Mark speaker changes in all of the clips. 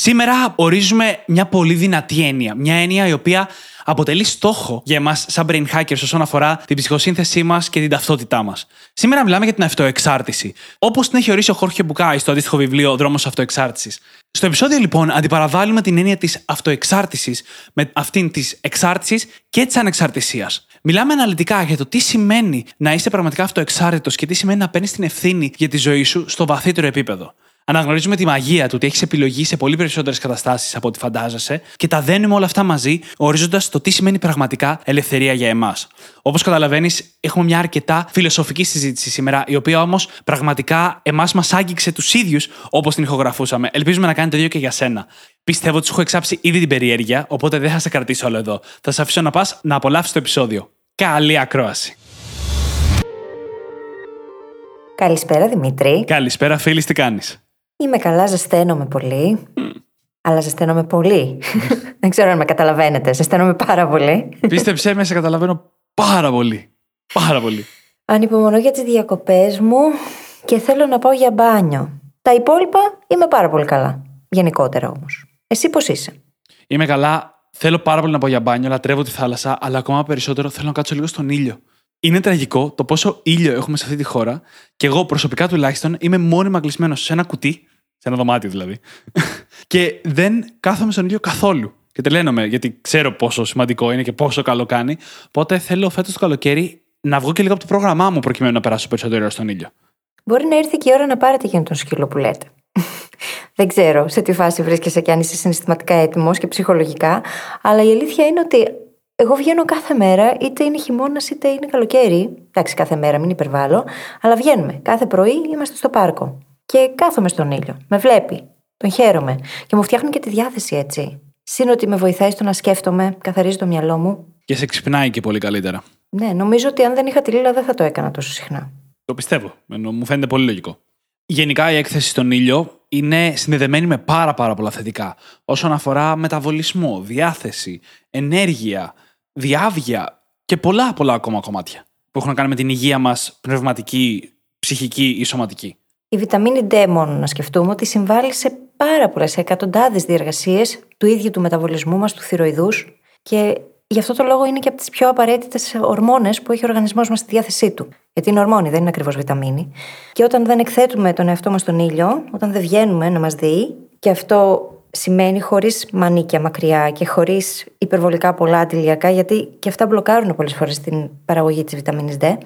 Speaker 1: Σήμερα ορίζουμε μια πολύ δυνατή έννοια. Μια έννοια η οποία αποτελεί στόχο για εμάς, σαν brain hackers, όσον αφορά την ψυχοσύνθεσή μας και την ταυτότητά μας. Σήμερα μιλάμε για την αυτοεξάρτηση. Όπως την έχει ορίσει ο Χόρχε Μπουκάη στο αντίστοιχο βιβλίο Δρόμος Αυτοεξάρτησης. Στο επεισόδιο, λοιπόν, αντιπαραβάλλουμε την έννοια της αυτοεξάρτησης με αυτήν της εξάρτησης και της ανεξαρτησίας. Μιλάμε αναλυτικά για το τι σημαίνει να είσαι πραγματικά αυτοεξάρτητος και τι σημαίνει να παίρνεις την ευθύνη για τη ζωή σου στο βαθύτερο επίπεδο. Αναγνωρίζουμε τη μαγεία του ότι έχεις επιλογή σε πολύ περισσότερες καταστάσεις από ό,τι φαντάζεσαι και τα δένουμε όλα αυτά μαζί, ορίζοντας το τι σημαίνει πραγματικά ελευθερία για εμάς. Όπως καταλαβαίνεις, έχουμε μια αρκετά φιλοσοφική συζήτηση σήμερα, η οποία όμως πραγματικά εμάς μας άγγιξε τους ίδιους όπως την ηχογραφούσαμε. Ελπίζουμε να κάνει το ίδιο και για σένα. Πιστεύω ότι σου έχω εξάψει ήδη την περιέργεια, οπότε δεν θα σε κρατήσω όλο εδώ. Θα σε αφήσω να πας να απολαύσεις το επεισόδιο. Καλή ακρόαση.
Speaker 2: Καλησπέρα Δημήτρη.
Speaker 1: Καλησπέρα, φίλη, τι κάνεις;
Speaker 2: Είμαι καλά, ζεσταίνομαι πολύ. Αλλά ζεσταίνομαι πολύ. Δεν ξέρω αν με καταλαβαίνετε. Ζεσταίνομαι πάρα πολύ.
Speaker 1: Πίστεψέ με, σε καταλαβαίνω πάρα πολύ. Πάρα πολύ.
Speaker 2: Ανυπομονώ για τις διακοπές μου και θέλω να πάω για μπάνιο. Τα υπόλοιπα είμαι πάρα πολύ καλά. Γενικότερα όμως. Εσύ πώς είσαι;
Speaker 1: Είμαι καλά. Θέλω πάρα πολύ να πάω για μπάνιο, λατρεύω τη θάλασσα, αλλά ακόμα περισσότερο θέλω να κάτσω λίγο στον ήλιο. Είναι τραγικό το πόσο ήλιο έχουμε σε αυτή τη χώρα και εγώ προσωπικά τουλάχιστον είμαι μόνιμα κλεισμένος σε ένα κουτί, σε ένα δωμάτιο δηλαδή, και δεν κάθομαι στον ήλιο καθόλου. Και τελένομαι, γιατί ξέρω πόσο σημαντικό είναι και πόσο καλό κάνει. Οπότε θέλω φέτος το καλοκαίρι να βγω και λίγο από το πρόγραμμά μου προκειμένου να περάσω περισσότερο ώρα στον ήλιο.
Speaker 2: Μπορεί να ήρθε και η ώρα να πάρετε για τον σκύλο που λέτε. Δεν ξέρω σε τι φάση βρίσκεσαι και αν είσαι συναισθηματικά έτοιμος και ψυχολογικά, αλλά η αλήθεια είναι ότι εγώ βγαίνω κάθε μέρα, είτε είναι χειμώνας είτε είναι καλοκαίρι. Εντάξει, κάθε μέρα, μην υπερβάλλω. Αλλά βγαίνουμε. Κάθε πρωί είμαστε στο πάρκο. Και κάθομαι στον ήλιο. Με βλέπει. Τον χαίρομαι. Και μου φτιάχνει και τη διάθεση έτσι. Συν ότι με βοηθάει στο να σκέφτομαι, καθαρίζει το μυαλό μου.
Speaker 1: Και σε ξυπνάει και πολύ καλύτερα.
Speaker 2: Ναι, νομίζω ότι αν δεν είχα τη λίλα δεν θα το έκανα τόσο συχνά.
Speaker 1: Το πιστεύω. Ενώ μου φαίνεται πολύ λογικό. Γενικά η έκθεση στον ήλιο είναι συνδεδεμένη με πάρα πάρα πολλά θετικά. Όσον αφορά μεταβολισμό, διάθεση, ενέργεια, διάβγεια και πολλά πολλά ακόμα κομμάτια που έχουν να κάνουν με την υγεία μας πνευματική, ψυχική ή σωματική.
Speaker 2: Η βιταμίνη D μόνο να σκεφτούμε ότι συμβάλλει σε πάρα πολλές, σε εκατοντάδες διεργασίες του ίδιου του μεταβολισμού μας, του θηροειδού και γι' αυτό το λόγο είναι και από τις πιο απαραίτητες ορμόνες που έχει ο οργανισμός μας στη διάθεσή του. Γιατί είναι ορμόνη, δεν είναι ακριβώς βιταμίνη. Και όταν δεν εκθέτουμε τον εαυτό μας στον ήλιο, όταν δεν βγαίνουμε να μας δει, και αυτό σημαίνει χωρίς μανίκια μακριά και χωρίς υπερβολικά πολλά αντιλιακά, γιατί και αυτά μπλοκάρουν πολλές φορές την παραγωγή της βιταμίνης D.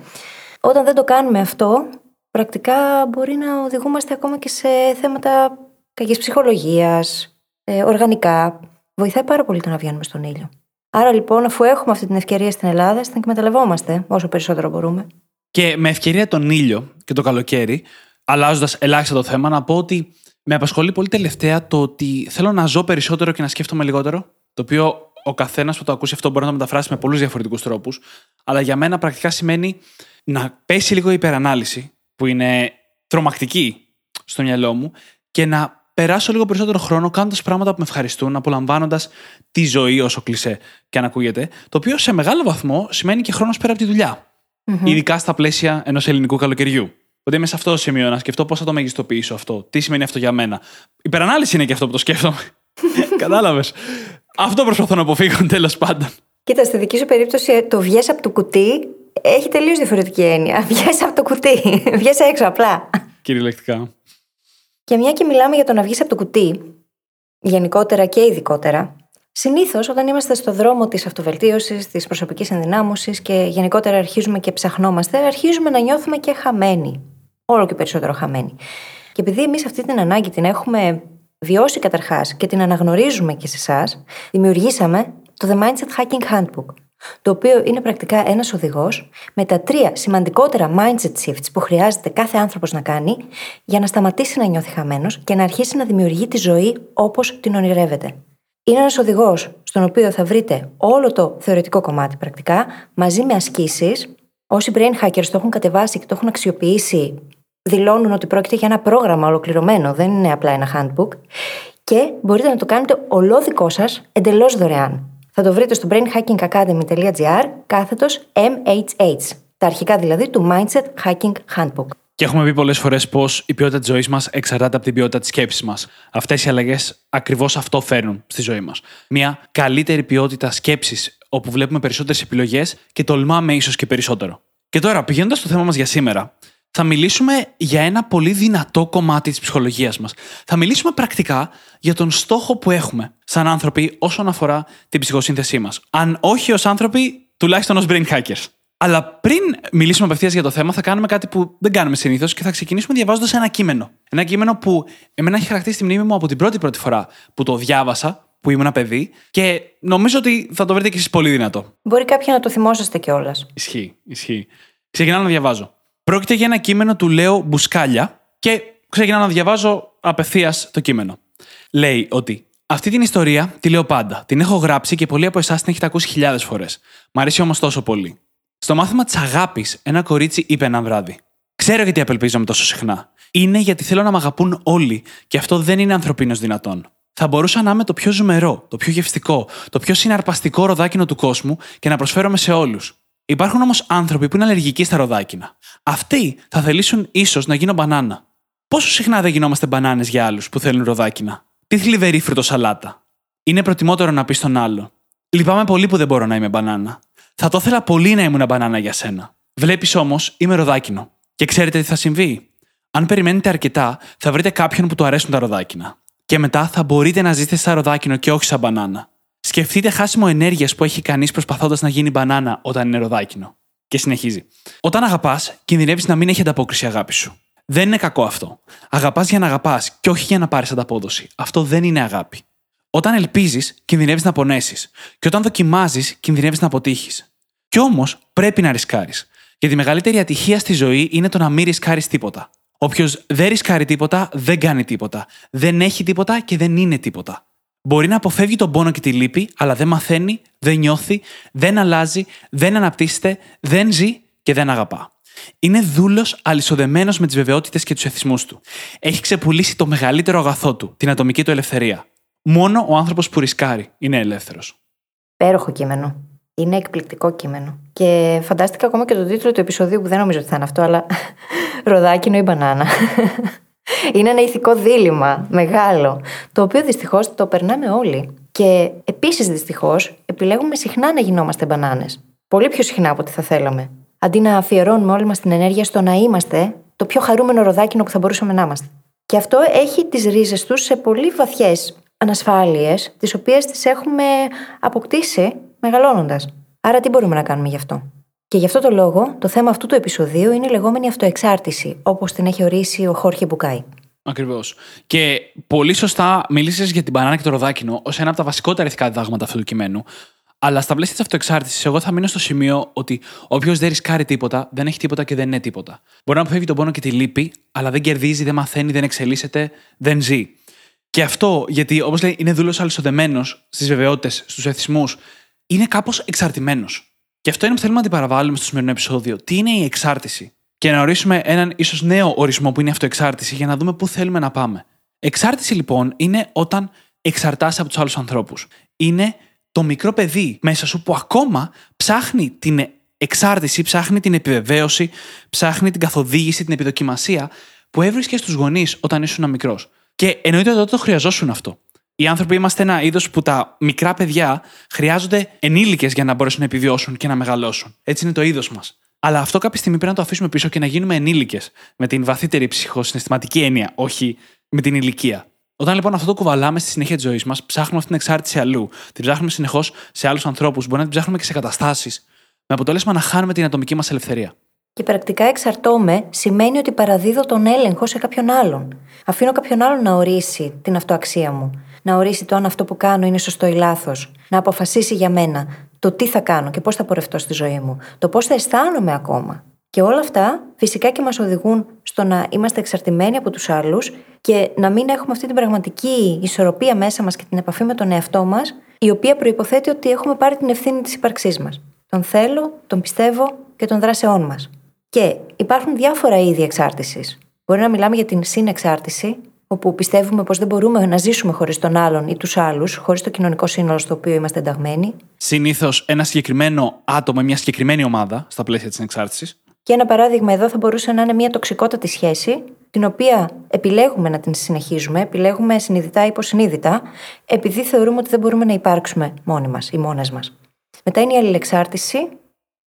Speaker 2: Όταν δεν το κάνουμε αυτό, πρακτικά μπορεί να οδηγούμαστε ακόμα και σε θέματα κακής ψυχολογίας, ε, οργανικά. Βοηθάει πάρα πολύ το να βγαίνουμε στον ήλιο. Άρα λοιπόν, αφού έχουμε αυτή την ευκαιρία στην Ελλάδα, την εκμεταλλευόμαστε όσο περισσότερο μπορούμε.
Speaker 1: Και με ευκαιρία τον ήλιο και το καλοκαίρι, αλλάζοντας ελάχιστα το θέμα, να πω ότι με απασχολεί πολύ τελευταία το ότι θέλω να ζω περισσότερο και να σκέφτομαι λιγότερο. Το οποίο ο καθένας που το ακούσει αυτό μπορεί να το μεταφράσει με πολλούς διαφορετικούς τρόπους. Αλλά για μένα πρακτικά σημαίνει να πέσει λίγο η υπερανάλυση, που είναι τρομακτική στο μυαλό μου, και να περάσω λίγο περισσότερο χρόνο κάνοντας πράγματα που με ευχαριστούν, απολαμβάνοντας τη ζωή όσο κλεισέ και αν ακούγεται. Το οποίο σε μεγάλο βαθμό σημαίνει και χρόνος πέρα από τη δουλειά. Mm-hmm. Ειδικά στα πλαίσια ενός ελληνικού καλοκαιριού. Ότι είμαι σε αυτό το σημείο να σκεφτώ πώς θα το μεγιστοποιήσω αυτό. Τι σημαίνει αυτό για μένα. Υπερανάλυση είναι και αυτό που το σκέφτομαι. Κατάλαβες. Αυτό προσπαθώ να αποφύγω τέλος πάντων.
Speaker 2: Κοίτα, στη δική σου περίπτωση ε, το βγες από το κουτί έχει τελείως διαφορετική έννοια. Βγες από το κουτί. Βγες έξω απλά.
Speaker 1: Κυριολεκτικά.
Speaker 2: Και μια και μιλάμε για το να βγεις από το κουτί, γενικότερα και ειδικότερα, συνήθως όταν είμαστε στο δρόμο της αυτοβελτίωσης, της προσωπικής ενδυνάμωσης και γενικότερα αρχίζουμε και ψαχνόμαστε, αρχίζουμε να νιώθουμε και χαμένοι. Όλο και περισσότερο χαμένοι. Και επειδή εμείς αυτή την ανάγκη την έχουμε βιώσει καταρχάς και την αναγνωρίζουμε και σε εσάς, δημιουργήσαμε το The Mindset Hacking Handbook, το οποίο είναι πρακτικά ένας οδηγός με τα τρία σημαντικότερα mindset shifts που χρειάζεται κάθε άνθρωπος να κάνει για να σταματήσει να νιώθει χαμένος και να αρχίσει να δημιουργεί τη ζωή όπως την ονειρεύεται. Είναι ένας οδηγός στον οποίο θα βρείτε όλο το θεωρητικό κομμάτι πρακτικά, μαζί με ασκήσεις. Όσοι brain hackers το έχουν κατεβάσει και το έχουν αξιοποιήσει, δηλώνουν ότι πρόκειται για ένα πρόγραμμα ολοκληρωμένο, δεν είναι απλά ένα handbook. Και μπορείτε να το κάνετε ολόδικό σας εντελώς δωρεάν. Θα το βρείτε στο brainhackingacademy.gr κάθετος MHH. Τα αρχικά δηλαδή του Mindset Hacking Handbook.
Speaker 1: Και έχουμε πει πολλές φορές πως η ποιότητα της ζωής μας εξαρτάται από την ποιότητα της σκέψης μας. Αυτές οι αλλαγές ακριβώς αυτό φέρνουν στη ζωή μας. Μια καλύτερη ποιότητα σκέψης, όπου βλέπουμε περισσότερες επιλογές και τολμάμε ίσως και περισσότερο. Και τώρα, πηγαίνοντας στο θέμα μας για σήμερα, θα μιλήσουμε για ένα πολύ δυνατό κομμάτι της ψυχολογίας μας. Θα μιλήσουμε πρακτικά για τον στόχο που έχουμε σαν άνθρωποι όσον αφορά την ψυχοσύνθεσή μας. Αν όχι ως άνθρωποι, τουλάχιστον ως brain hackers. Αλλά πριν μιλήσουμε απευθείας για το θέμα, θα κάνουμε κάτι που δεν κάνουμε συνήθως και θα ξεκινήσουμε διαβάζοντας ένα κείμενο. Ένα κείμενο που εμένα έχει χαρακτήσει τη μνήμη μου από την πρώτη πρώτη φορά που το διάβασα, που ήμουν παιδί, και νομίζω ότι θα το βρείτε κι εσείς πολύ δυνατό.
Speaker 2: Μπορεί κάποιοι να το θυμόσαστε κιόλας.
Speaker 1: Ισχύει, ισχύει. Ξεκινάω να διαβάζω. Πρόκειται για ένα κείμενο του Λέο Μπουσκάλια και ξεκινάω να διαβάζω απευθείας το κείμενο. Λέει ότι αυτή την ιστορία τη λέω πάντα. Την έχω γράψει και πολλοί από εσάς την έχετε ακούσει χιλιάδες φορές. Μ' αρέσει όμως τόσο πολύ. Στο μάθημα της αγάπης, ένα κορίτσι είπε ένα βράδυ: Ξέρω γιατί απελπίζομαι τόσο συχνά. Είναι γιατί θέλω να με αγαπούν όλοι και αυτό δεν είναι ανθρωπίνω δυνατόν. Θα μπορούσα να είμαι το πιο ζουμερό, το πιο γευστικό, το πιο συναρπαστικό ροδάκινο του κόσμου και να προσφέρομαι σε όλους. Υπάρχουν όμως άνθρωποι που είναι αλλεργικοί στα ροδάκινα. Αυτοί θα θελήσουν ίσως να γίνω μπανάνα. Πόσο συχνά δεν γινόμαστε μπανάνες για άλλους που θέλουν ροδάκινα; Τι θλιβερή φρουτοσαλάτα. Είναι προτιμότερο να πεις στον άλλο. Λυπάμαι πολύ που δεν μπορώ να είμαι μπανάνα. Θα το ήθελα πολύ να ήμουν μπανάνα για σένα. Βλέπεις όμως, είμαι ροδάκινο. Και ξέρετε τι θα συμβεί; Αν περιμένετε αρκετά, θα βρείτε κάποιον που του αρέσουν τα ροδάκινα. Και μετά θα μπορείτε να ζήσετε σαν ροδάκινο και όχι σαν μπανάνα. Σκεφτείτε χάσιμο ενέργειας που έχει κανείς προσπαθώντας να γίνει μπανάνα όταν είναι ροδάκινο. Και συνεχίζει. Όταν αγαπάς, κινδυνεύεις να μην έχει ανταπόκριση αγάπη σου. Δεν είναι κακό αυτό. Αγαπάς για να αγαπάς και όχι για να πάρεις ανταπόδοση. Αυτό δεν είναι αγάπη. Όταν ελπίζεις, κινδυνεύεις να πονέσεις. Και όταν δοκιμάζεις, κινδυνεύεις να αποτύχεις. Κι όμως πρέπει να ρισκάρεις. Γιατί η μεγαλύτερη ατυχία στη ζωή είναι το να μην ρισκάρεις τίποτα. Όποιος δεν ρισκάρει τίποτα, δεν κάνει τίποτα. Δεν έχει τίποτα και δεν είναι τίποτα. Μπορεί να αποφεύγει τον πόνο και τη λύπη, αλλά δεν μαθαίνει, δεν νιώθει, δεν αλλάζει, δεν αναπτύσσεται, δεν ζει και δεν αγαπά. Είναι δούλος αλυσοδεμένος με τις βεβαιότητες και τους εθισμούς του. Έχει ξεπουλήσει το μεγαλύτερο αγαθό του, την ατομική του ελευθερία. Μόνο ο άνθρωπος που ρισκάρει είναι ελεύθερος.
Speaker 2: Πέροχο κείμενο. Είναι εκπληκτικό κείμενο. Και φαντάστηκα ακόμα και τον τίτλο του επεισοδίου που δεν νομίζω ότι θα είναι αυτό, αλλά Ροδάκινο ή μπανάνα. Είναι ένα ηθικό δίλημα μεγάλο, το οποίο δυστυχώς το περνάμε όλοι. Και επίσης δυστυχώς επιλέγουμε συχνά να γινόμαστε μπανάνες. Πολύ πιο συχνά από ό,τι θα θέλαμε. Αντί να αφιερώνουμε όλη μας την ενέργεια στο να είμαστε το πιο χαρούμενο ροδάκινο που θα μπορούσαμε να είμαστε. Και αυτό έχει τις ρίζες τους σε πολύ βαθιές ανασφάλειες, τις οποίες τις έχουμε αποκτήσει μεγαλώνοντας. Άρα τι μπορούμε να κάνουμε γι' αυτό; Και γι' αυτό το λόγο, το θέμα αυτού του επεισοδίου είναι η λεγόμενη αυτοεξάρτηση, όπως την έχει ορίσει ο Χόρχε Μπουκάη.
Speaker 1: Ακριβώς. Και πολύ σωστά μίλησες για την μπανάνα και το ροδάκινο ως ένα από τα βασικότερα ηθικά διδάγματα αυτού του κειμένου. Αλλά στα πλαίσια της αυτοεξάρτησης, εγώ θα μείνω στο σημείο ότι όποιος δεν ρισκάρει τίποτα, δεν έχει τίποτα και δεν είναι τίποτα. Μπορεί να αποφεύγει τον πόνο και τη λύπη, αλλά δεν κερδίζει, δεν μαθαίνει, δεν εξελίσσεται, δεν ζει. Και αυτό γιατί, όπως λέει, είναι δούλος αλυσοδεμένος στις βεβαιότητες, στους εθισμούς, είναι κάπως εξαρτημένος. Και αυτό είναι που θέλουμε να την παραβάλουμε στο σημερινό επεισόδιο. Τι είναι η εξάρτηση; Και να ορίσουμε έναν ίσως νέο ορισμό που είναι η αυτοεξάρτηση για να δούμε πού θέλουμε να πάμε. Εξάρτηση λοιπόν είναι όταν εξαρτάσαι από τους άλλους ανθρώπους. Είναι το μικρό παιδί μέσα σου που ακόμα ψάχνει την εξάρτηση, ψάχνει την επιβεβαίωση, ψάχνει την καθοδήγηση, την επιδοκιμασία που έβρισκες στους γονείς όταν ήσουν μικρός. Και εννοείται ότι το χρειαζόσουν αυτό. Οι άνθρωποι είμαστε ένα είδος που τα μικρά παιδιά χρειάζονται ενήλικες για να μπορέσουν να επιβιώσουν και να μεγαλώσουν. Έτσι είναι το είδος μας. Αλλά αυτό κάποια στιγμή πρέπει να το αφήσουμε πίσω και να γίνουμε ενήλικες με την βαθύτερη ψυχοσυναισθηματική έννοια, όχι με την ηλικία. Όταν λοιπόν αυτό το κουβαλάμε στη συνέχεια της ζωής μας, ψάχνουμε αυτή την εξάρτηση αλλού. Την ψάχνουμε συνεχώς σε άλλους ανθρώπους, μπορεί να την ψάχνουμε και σε καταστάσεις, με αποτέλεσμα να χάνουμε την ατομική μας ελευθερία.
Speaker 2: Και πρακτικά εξαρτώμαι σημαίνει ότι παραδίδω τον έλεγχο σε κάποιον άλλον. Αφήνω κάποιον άλλον να ορίσει την αυτοαξία μου να ορίσει το αν αυτό που κάνω είναι σωστό ή λάθος, να αποφασίσει για μένα το τι θα κάνω και πώς θα πορευτώ στη ζωή μου, το πώς θα αισθάνομαι ακόμα. Και όλα αυτά φυσικά και μας οδηγούν στο να είμαστε εξαρτημένοι από τους άλλους και να μην έχουμε αυτή την πραγματική ισορροπία μέσα μας και την επαφή με τον εαυτό μας, η οποία προποθέτει ότι έχουμε πάρει την ευθύνη της ύπαρξής μας. Τον θέλω, τον πιστεύω και των δράσεών μας. Και υπάρχουν διάφορα είδη εξάρτησης. Μπορεί να μιλάμε για την συνεξάρτηση, όπου πιστεύουμε πως δεν μπορούμε να ζήσουμε χωρίς τον άλλον ή τους άλλους, χωρίς το κοινωνικό σύνολο στο οποίο είμαστε ενταγμένοι.
Speaker 1: Συνήθως ένα συγκεκριμένο άτομο, μια συγκεκριμένη ομάδα στα πλαίσια της εξάρτηση.
Speaker 2: Και ένα παράδειγμα εδώ θα μπορούσε να είναι μια τοξικότατη σχέση, την οποία επιλέγουμε να την συνεχίζουμε, επιλέγουμε συνειδητά ή υποσυνείδητα, επειδή θεωρούμε ότι δεν μπορούμε να υπάρξουμε μόνοι μας ή μόνες μας. Μετά είναι η αλληλεξάρτηση,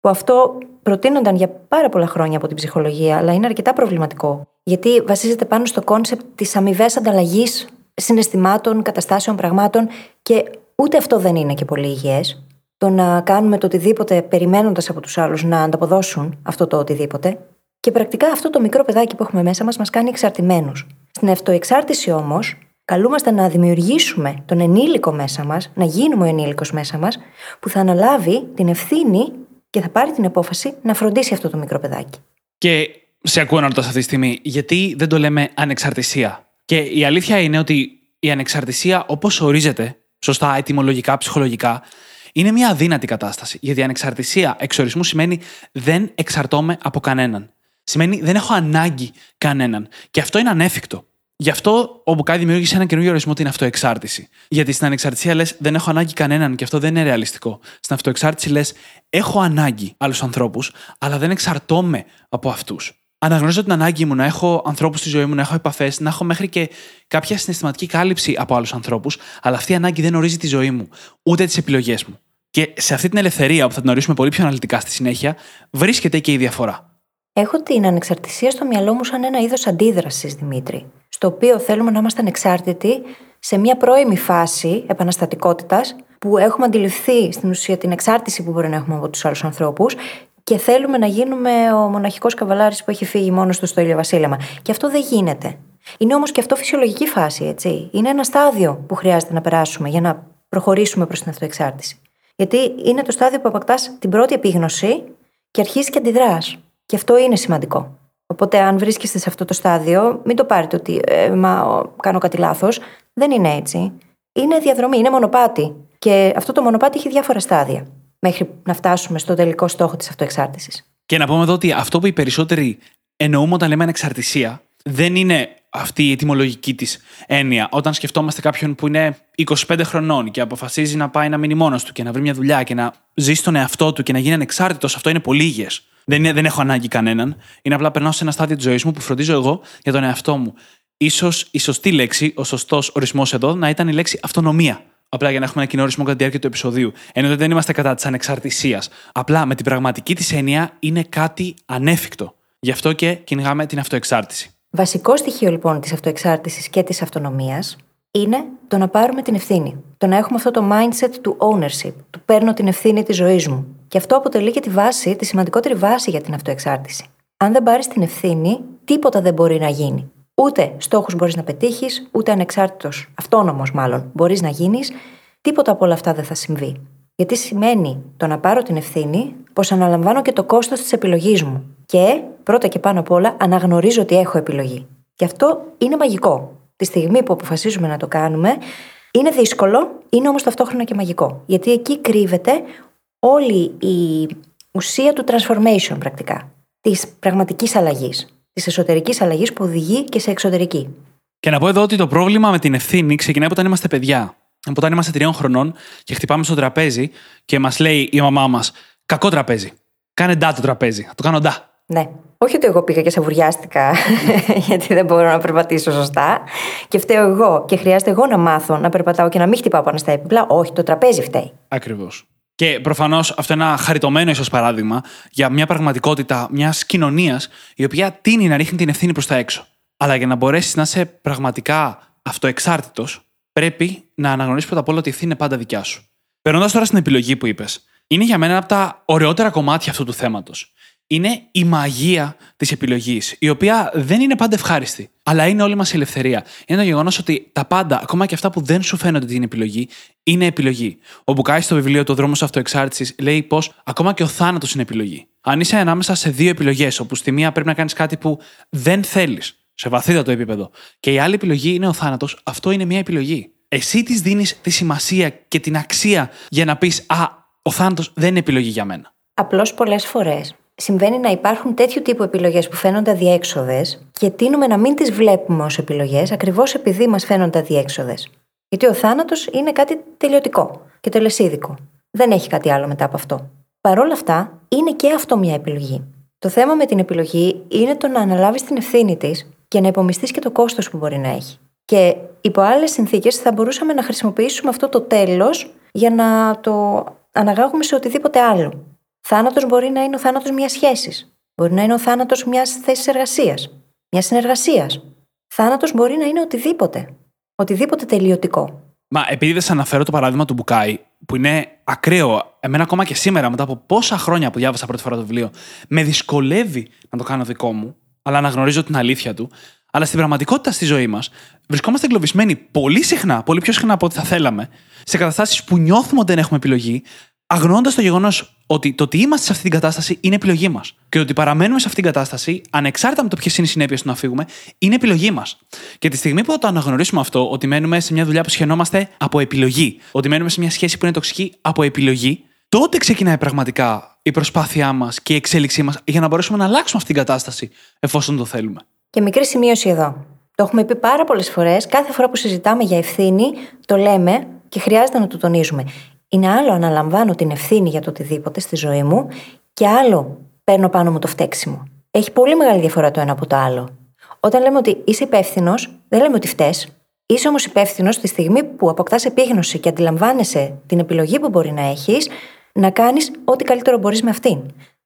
Speaker 2: που αυτό προτείνονταν για πάρα πολλά χρόνια από την ψυχολογία, αλλά είναι αρκετά προβληματικό. Γιατί βασίζεται πάνω στο κόνσεπτ της αμοιβαίας ανταλλαγής συναισθημάτων, καταστάσεων, πραγμάτων και ούτε αυτό δεν είναι και πολύ υγιές. Το να κάνουμε το οτιδήποτε περιμένοντας από τους άλλους να ανταποδώσουν αυτό το οτιδήποτε. Και πρακτικά αυτό το μικρό παιδάκι που έχουμε μέσα μας μας κάνει εξαρτημένους. Στην αυτοεξάρτηση όμως, καλούμαστε να δημιουργήσουμε τον ενήλικο μέσα μας, να γίνουμε ο ενήλικος μέσα μας, που θα αναλάβει την ευθύνη και θα πάρει την απόφαση να φροντίσει αυτό το μικρό παιδάκι.
Speaker 1: Και σε ακούω να ρωτάς αυτή τη στιγμή, γιατί δεν το λέμε ανεξαρτησία; Και η αλήθεια είναι ότι η ανεξαρτησία, όπως ορίζεται, σωστά, ετοιμολογικά, ψυχολογικά, είναι μια αδύνατη κατάσταση. Γιατί η ανεξαρτησία εξορισμού σημαίνει δεν εξαρτώμαι από κανέναν. Σημαίνει δεν έχω ανάγκη κανέναν. Και αυτό είναι ανέφικτο. Γι' αυτό ο Μπουκάη δημιούργησε ένα καινούργιο ορισμό την αυτοεξάρτηση. Γιατί στην ανεξαρτησία λες δεν έχω ανάγκη κανέναν και αυτό δεν είναι ρεαλιστικό. Στην αυτοεξάρτηση λες έχω ανάγκη άλλους ανθρώπους, αλλά δεν εξαρτώμαι από αυτούς. Αναγνωρίζω την ανάγκη μου να έχω ανθρώπους στη ζωή μου, να έχω επαφές, να έχω μέχρι και κάποια συναισθηματική κάλυψη από άλλους ανθρώπους, αλλά αυτή η ανάγκη δεν ορίζει τη ζωή μου, ούτε τις επιλογές μου. Και σε αυτή την ελευθερία που θα την ορίσουμε πολύ πιο αναλυτικά στη συνέχεια, βρίσκεται και η διαφορά.
Speaker 2: Έχω την ανεξαρτησία στο μυαλό μου σαν ένα είδος αντίδρασης, Δημήτρη στο οποίο θέλουμε να είμαστε ανεξάρτητοι σε μια πρώιμη φάση επαναστατικότητας που έχουμε αντιληφθεί στην ουσία την εξάρτηση που μπορεί να έχουμε από τους άλλους ανθρώπους και θέλουμε να γίνουμε ο μοναχικός καβαλάρης που έχει φύγει μόνος του στο ηλιοβασίλεμα. Και αυτό δεν γίνεται. Είναι όμως και αυτό φυσιολογική φάση, έτσι. Είναι ένα στάδιο που χρειάζεται να περάσουμε για να προχωρήσουμε προς την αυτοεξάρτηση. Γιατί είναι το στάδιο που αποκτά την πρώτη επίγνωση και αρχίζεις και αντιδράς. Και αυτό είναι σημαντικό. Οπότε, αν βρίσκεστε σε αυτό το στάδιο, μην το πάρετε ότι ε, μα, κάνω κάτι λάθος. Δεν είναι έτσι. Είναι διαδρομή, είναι μονοπάτι. Και αυτό το μονοπάτι έχει διάφορα στάδια μέχρι να φτάσουμε στο τελικό στόχο της αυτοεξάρτησης.
Speaker 1: Και να πούμε εδώ ότι αυτό που οι περισσότεροι εννοούμε όταν λέμε ανεξαρτησία δεν είναι αυτή η ετοιμολογική της έννοια. Όταν σκεφτόμαστε κάποιον που είναι 25 χρονών και αποφασίζει να πάει να μείνει μόνος του και να βρει μια δουλειά και να ζήσει τον εαυτό του και να γίνει ανεξάρτητος, αυτό είναι πολύ υγιές. Δεν, είναι, δεν έχω ανάγκη κανέναν. Είναι απλά περνάω σε ένα στάδιο της ζωής μου που φροντίζω εγώ για τον εαυτό μου. σω η σωστή λέξη, ο σωστός ορισμός εδώ να ήταν η λέξη αυτονομία. Απλά για να έχουμε ένα κοινό ορισμό κατά τη διάρκεια του επεισοδίου. Ενώ δεν είμαστε κατά της ανεξαρτησίας. Απλά με την πραγματική της έννοια είναι κάτι ανέφικτο. Γι' αυτό και κυνηγάμε την αυτοεξάρτηση.
Speaker 2: Βασικό στοιχείο λοιπόν της αυτοεξάρτησης και της αυτονομίας είναι το να πάρουμε την ευθύνη. Το να έχουμε αυτό το mindset του ownership, του παίρνω την ευθύνη της ζωής μου. Και αυτό αποτελεί και τη βάση, τη σημαντικότερη βάση για την αυτοεξάρτηση. Αν δεν πάρεις την ευθύνη, τίποτα δεν μπορεί να γίνει. Ούτε στόχους μπορείς να πετύχεις, ούτε ανεξάρτητος, αυτόνομος μάλλον, μπορείς να γίνεις, τίποτα από όλα αυτά δεν θα συμβεί. Γιατί σημαίνει το να πάρω την ευθύνη, πως αναλαμβάνω και το κόστος της επιλογής μου. Και πρώτα και πάνω απ' όλα αναγνωρίζω ότι έχω επιλογή. Και αυτό είναι μαγικό. Τη στιγμή που αποφασίζουμε να το κάνουμε, είναι δύσκολο, είναι όμως ταυτόχρονα και μαγικό. Γιατί εκεί κρύβεται όλη η ουσία του transformation πρακτικά. Της πραγματικής αλλαγής. Της εσωτερικής αλλαγής που οδηγεί και σε εξωτερική.
Speaker 1: Και να πω εδώ ότι το πρόβλημα με την ευθύνη ξεκινάει από όταν είμαστε παιδιά. Από όταν είμαστε τριών χρονών και χτυπάμε στο τραπέζι και μας λέει η μαμά μας: Κακό τραπέζι. Κάνε ντά το τραπέζι. Θα το κάνω ντά.
Speaker 2: Ναι. Όχι ότι εγώ πήγα και σαβουριάστηκα γιατί δεν μπορώ να περπατήσω σωστά και φταίω εγώ και χρειάζεται εγώ να μάθω να περπατάω και να μην χτυπάω πάνω στα έπιπλα. Όχι, το τραπέζι φταίει.
Speaker 1: Ακριβώς. Και προφανώς αυτό είναι ένα χαριτωμένο ίσως παράδειγμα για μια πραγματικότητα μιας κοινωνίας η οποία τίνει να ρίχνει την ευθύνη προς τα έξω. Αλλά για να μπορέσεις να είσαι πραγματικά αυτοεξάρτητος, πρέπει να αναγνωρίσεις πρώτα απ' όλα ότι η ευθύνη είναι πάντα δικιά σου. Περνώντας τώρα στην επιλογή που είπες, είναι για μένα ένα από τα ωραιότερα κομμάτια αυτού του θέματος. Είναι η μαγεία της επιλογής, η οποία δεν είναι πάντα ευχάριστη, αλλά είναι όλη μας η ελευθερία. Είναι το γεγονός ότι τα πάντα, ακόμα και αυτά που δεν σου φαίνονται ότι είναι επιλογή, είναι επιλογή. Ο Μπουκάη στο βιβλίο Το δρόμο αυτοεξάρτησης λέει πως ακόμα και ο θάνατος είναι επιλογή. Αν είσαι ανάμεσα σε δύο επιλογές, όπου στη μία πρέπει να κάνεις κάτι που δεν θέλεις, σε βαθύτατο επίπεδο, και η άλλη επιλογή είναι ο θάνατος, αυτό είναι μια επιλογή. Εσύ της δίνεις τη σημασία και την αξία για να πεις Α, ο θάνατος δεν είναι επιλογή για μένα.
Speaker 2: Απλώς πολλές φορές συμβαίνει να υπάρχουν τέτοιου τύπου επιλογές που φαίνονται αδιέξοδες και τείνουμε να μην τις βλέπουμε ως επιλογές ακριβώς επειδή μας φαίνονται αδιέξοδες. Γιατί ο θάνατος είναι κάτι τελειωτικό και τελεσίδικο. Δεν έχει κάτι άλλο μετά από αυτό. Παρ' όλα αυτά, είναι και αυτό μια επιλογή. Το θέμα με την επιλογή είναι το να αναλάβεις την ευθύνη της και να υπομειστεί και το κόστος που μπορεί να έχει. Και υπό άλλες συνθήκες θα μπορούσαμε να χρησιμοποιήσουμε αυτό το τέλος για να το αναγάγουμε σε οτιδήποτε άλλο. Θάνατος μπορεί να είναι ο θάνατος μιας σχέσης. Μπορεί να είναι ο θάνατος μιας θέσης εργασίας, μιας συνεργασίας. Θάνατος μπορεί να είναι οτιδήποτε. Οτιδήποτε τελειωτικό.
Speaker 1: Μα επειδή δεν σα αναφέρω το παράδειγμα του Μπουκάη, που είναι ακραίο, εμένα ακόμα και σήμερα, μετά από πόσα χρόνια που διάβασα πρώτη φορά το βιβλίο, με δυσκολεύει να το κάνω δικό μου, αλλά να γνωρίζω την αλήθεια του. Αλλά στην πραγματικότητα στη ζωή μας, βρισκόμαστε εγκλωβισμένοι πολύ συχνά, πολύ πιο συχνά από ό,τι θα θέλαμε, σε καταστάσεις που νιώθουμε ότι δεν έχουμε επιλογή, αγνοώντας το γεγονός ότι το ότι είμαστε σε αυτή την κατάσταση είναι επιλογή μας. Και το ότι παραμένουμε σε αυτή την κατάσταση, ανεξάρτητα με το ποιες είναι οι συνέπειες του να φύγουμε, είναι επιλογή μας. Και τη στιγμή που θα το αναγνωρίσουμε αυτό, ότι μένουμε σε μια δουλειά που σχαινόμαστε από επιλογή, ότι μένουμε σε μια σχέση που είναι τοξική από επιλογή, τότε ξεκινάει πραγματικά η προσπάθειά μας και η εξέλιξή μας για να μπορέσουμε να αλλάξουμε αυτή την κατάσταση, εφόσον το θέλουμε.
Speaker 2: Και μικρή σημείωση εδώ. Το έχουμε πει πάρα πολλές φορές. Κάθε φορά που συζητάμε για ευθύνη, το λέμε και χρειάζεται να το τονίζουμε. Είναι άλλο αναλαμβάνω την ευθύνη για το οτιδήποτε στη ζωή μου και άλλο παίρνω πάνω μου το φταίξιμο. Έχει πολύ μεγάλη διαφορά το ένα από το άλλο. Όταν λέμε ότι είσαι υπεύθυνος, δεν λέμε ότι φταίει. Είσαι όμως υπεύθυνος τη στιγμή που αποκτάς επίγνωση και αντιλαμβάνεσαι την επιλογή που μπορεί να έχεις να κάνεις ό,τι καλύτερο μπορείς με αυτήν.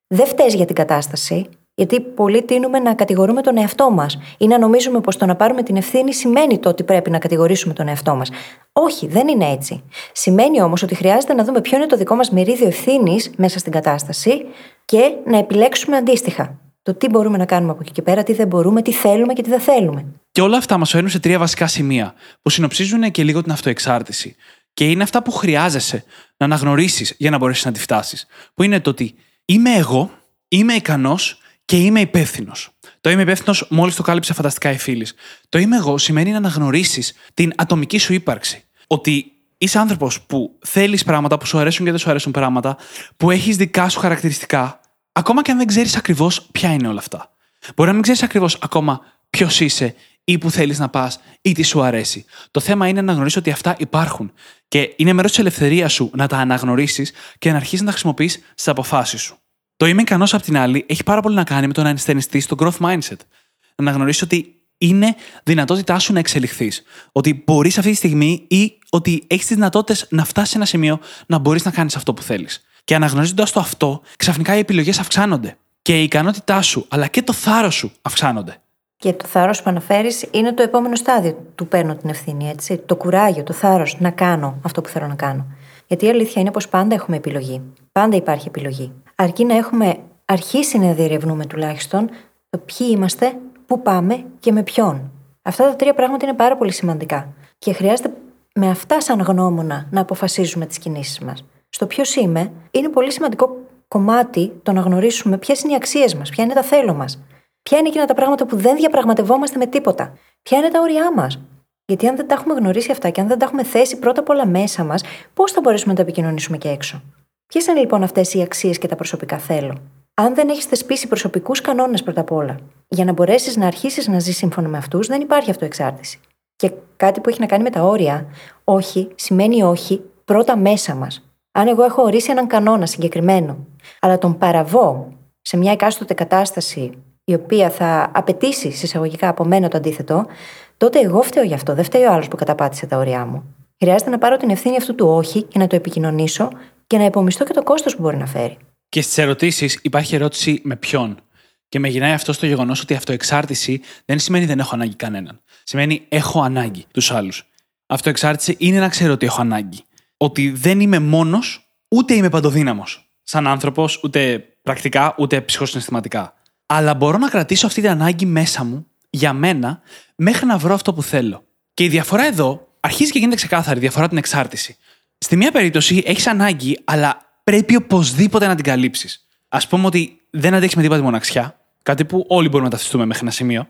Speaker 2: Δεν φταίει για την κατάσταση, γιατί πολλοί τείνουμε να κατηγορούμε τον εαυτό μας ή να νομίζουμε πως το να πάρουμε την ευθύνη σημαίνει το ότι πρέπει να κατηγορήσουμε τον εαυτό μας. Όχι, δεν είναι έτσι. Σημαίνει όμως ότι χρειάζεται να δούμε ποιο είναι το δικό μας μερίδιο ευθύνης μέσα στην κατάσταση και να επιλέξουμε αντίστοιχα. Το τι μπορούμε να κάνουμε από εκεί και πέρα, τι δεν μπορούμε, τι θέλουμε και τι δεν θέλουμε.
Speaker 1: Και όλα αυτά μας φέρνουν σε τρία βασικά σημεία που συνοψίζουν και λίγο την αυτοεξάρτηση. Και είναι αυτά που χρειάζεσαι να αναγνωρίσεις για να μπορέσεις να τη φτάσεις. Που είναι το ότι είμαι εγώ, είμαι ικανός και είμαι υπεύθυνος. Το είμαι υπεύθυνος μόλις το κάλυψε φανταστικά η φίλης. Το είμαι εγώ σημαίνει να αναγνωρίσεις την ατομική σου ύπαρξη. Ότι είσαι άνθρωπος που θέλεις πράγματα, που σου αρέσουν και δεν σου αρέσουν πράγματα, που έχεις δικά σου χαρακτηριστικά, ακόμα και αν δεν ξέρεις ακριβώς ποια είναι όλα αυτά. Μπορεί να μην ξέρεις ακριβώς ακόμα ποιος είσαι ή που θέλεις να πας ή τι σου αρέσει. Το θέμα είναι να γνωρίσει ότι αυτά υπάρχουν. Και είναι μέρος της ελευθερίας σου να τα αναγνωρίσεις και να αρχίσεις να τα χρησιμοποιείς στις αποφάσεις σου. Το είμαι ικανός απ' την άλλη έχει πάρα πολύ να κάνει με το να ενσθενιστείς στο growth mindset. Να γνωρίσεις ότι είναι δυνατότητά σου να εξελιχθείς. Ότι μπορείς αυτή τη στιγμή ή ότι έχεις τις δυνατότητες να φτάσεις σε ένα σημείο να μπορείς να κάνεις αυτό που θέλεις. Και αναγνωρίζοντας το αυτό, ξαφνικά οι επιλογές αυξάνονται. Και η ικανότητά σου, αλλά και το θάρρος σου αυξάνονται.
Speaker 2: Και το θάρρος που αναφέρεις είναι το επόμενο στάδιο του παίρνω την ευθύνη, έτσι. Το κουράγιο, το θάρρος να κάνω αυτό που θέλω να κάνω. Γιατί η αλήθεια είναι πως πάντα έχουμε επιλογή. Πάντα υπάρχει επιλογή αρκεί να έχουμε αρχίσει να διερευνούμε τουλάχιστον το ποιοι είμαστε, πού πάμε και με ποιον. Αυτά τα τρία πράγματα είναι πάρα πολύ σημαντικά. Και χρειάζεται με αυτά σαν γνώμονα να αποφασίζουμε τις κινήσεις μας. Στο ποιος είμαι, είναι πολύ σημαντικό κομμάτι το να γνωρίσουμε ποιες είναι οι αξίες μας, ποια είναι τα θέλω μας. Ποια είναι εκείνα τα πράγματα που δεν διαπραγματευόμαστε με τίποτα. Ποια είναι τα όρια μας. Γιατί αν δεν τα έχουμε γνωρίσει αυτά και αν δεν τα έχουμε θέσει πρώτα απ' όλα μέσα μας, πώς θα μπορέσουμε να τα επικοινωνήσουμε και έξω. Ποιες είναι λοιπόν αυτές οι αξίες και τα προσωπικά θέλω; Αν δεν έχεις θεσπίσει προσωπικούς κανόνες πρώτα απ' όλα, για να μπορέσεις να αρχίσεις να ζεις σύμφωνα με αυτούς, δεν υπάρχει αυτοεξάρτηση. Και κάτι που έχει να κάνει με τα όρια, όχι σημαίνει όχι πρώτα μέσα μας. Αν εγώ έχω ορίσει έναν κανόνα συγκεκριμένο, αλλά τον παραβώ σε μια εκάστοτε κατάσταση η οποία θα απαιτήσει συσσαγωγικά από μένα το αντίθετο, τότε εγώ φταίω γι' αυτό, δεν φταίει ο άλλος που καταπάτησε τα όρια μου. Χρειάζεται να πάρω την ευθύνη αυτού του όχι και να το επικοινωνήσω και να υπομισθώ και το κόστος που μπορεί να φέρει.
Speaker 1: Και στις ερωτήσεις υπάρχει ερώτηση με ποιον. Και με γυρνάει αυτό στο γεγονός ότι αυτοεξάρτηση δεν σημαίνει δεν έχω ανάγκη κανέναν. Σημαίνει έχω ανάγκη τους άλλους. Αυτοεξάρτηση είναι να ξέρω ότι έχω ανάγκη. Ότι δεν είμαι μόνος, ούτε είμαι παντοδύναμος. Σαν άνθρωπος, ούτε πρακτικά ούτε ψυχοσυναισθηματικά. Αλλά μπορώ να κρατήσω αυτή την ανάγκη μέσα μου για μένα μέχρι να βρω αυτό που θέλω. Και η διαφορά εδώ αρχίζει και γίνεται ξεκάθαρη, η διαφορά την εξάρτηση. Στη μία περίπτωση έχεις ανάγκη, αλλά πρέπει οπωσδήποτε να την καλύψεις. Α πούμε ότι δεν αντέχεις με τίποτα τη μοναξιά, κάτι που όλοι μπορούμε να ταυτιστούμε μέχρι ένα σημείο,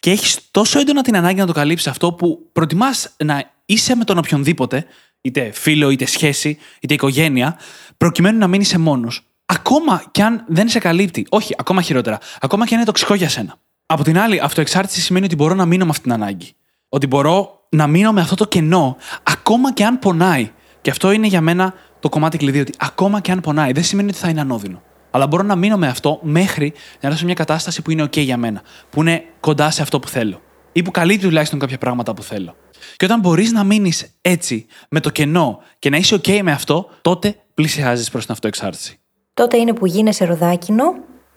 Speaker 1: και έχεις τόσο έντονα την ανάγκη να το καλύψεις αυτό που προτιμάς να είσαι με τον οποιονδήποτε, είτε φίλο, είτε σχέση, είτε οικογένεια, προκειμένου να μείνει μόνος. Ακόμα κι αν δεν σε καλύπτει. Όχι, ακόμα χειρότερα. Ακόμα κι αν είναι τοξικό για σένα. Από την άλλη, αυτοεξάρτηση σημαίνει ότι μπορώ να μείνω με αυτή την ανάγκη. Ότι μπορώ να μείνω με αυτό το κενό, ακόμα και αν πονάει. Και αυτό είναι για μένα το κομμάτι κλειδί, ότι ακόμα και αν πονάει, δεν σημαίνει ότι θα είναι ανώδυνο. Αλλά μπορώ να μείνω με αυτό μέχρι να έρθω σε μια κατάσταση που είναι OK για μένα. Που είναι κοντά σε αυτό που θέλω. Ή που καλύπτει τουλάχιστον κάποια πράγματα που θέλω. Και όταν μπορείς να μείνεις έτσι, με το κενό και να είσαι OK με αυτό, τότε πλησιάζεις προς την αυτοεξάρτηση.
Speaker 2: Τότε είναι που γίνεσαι ροδάκινο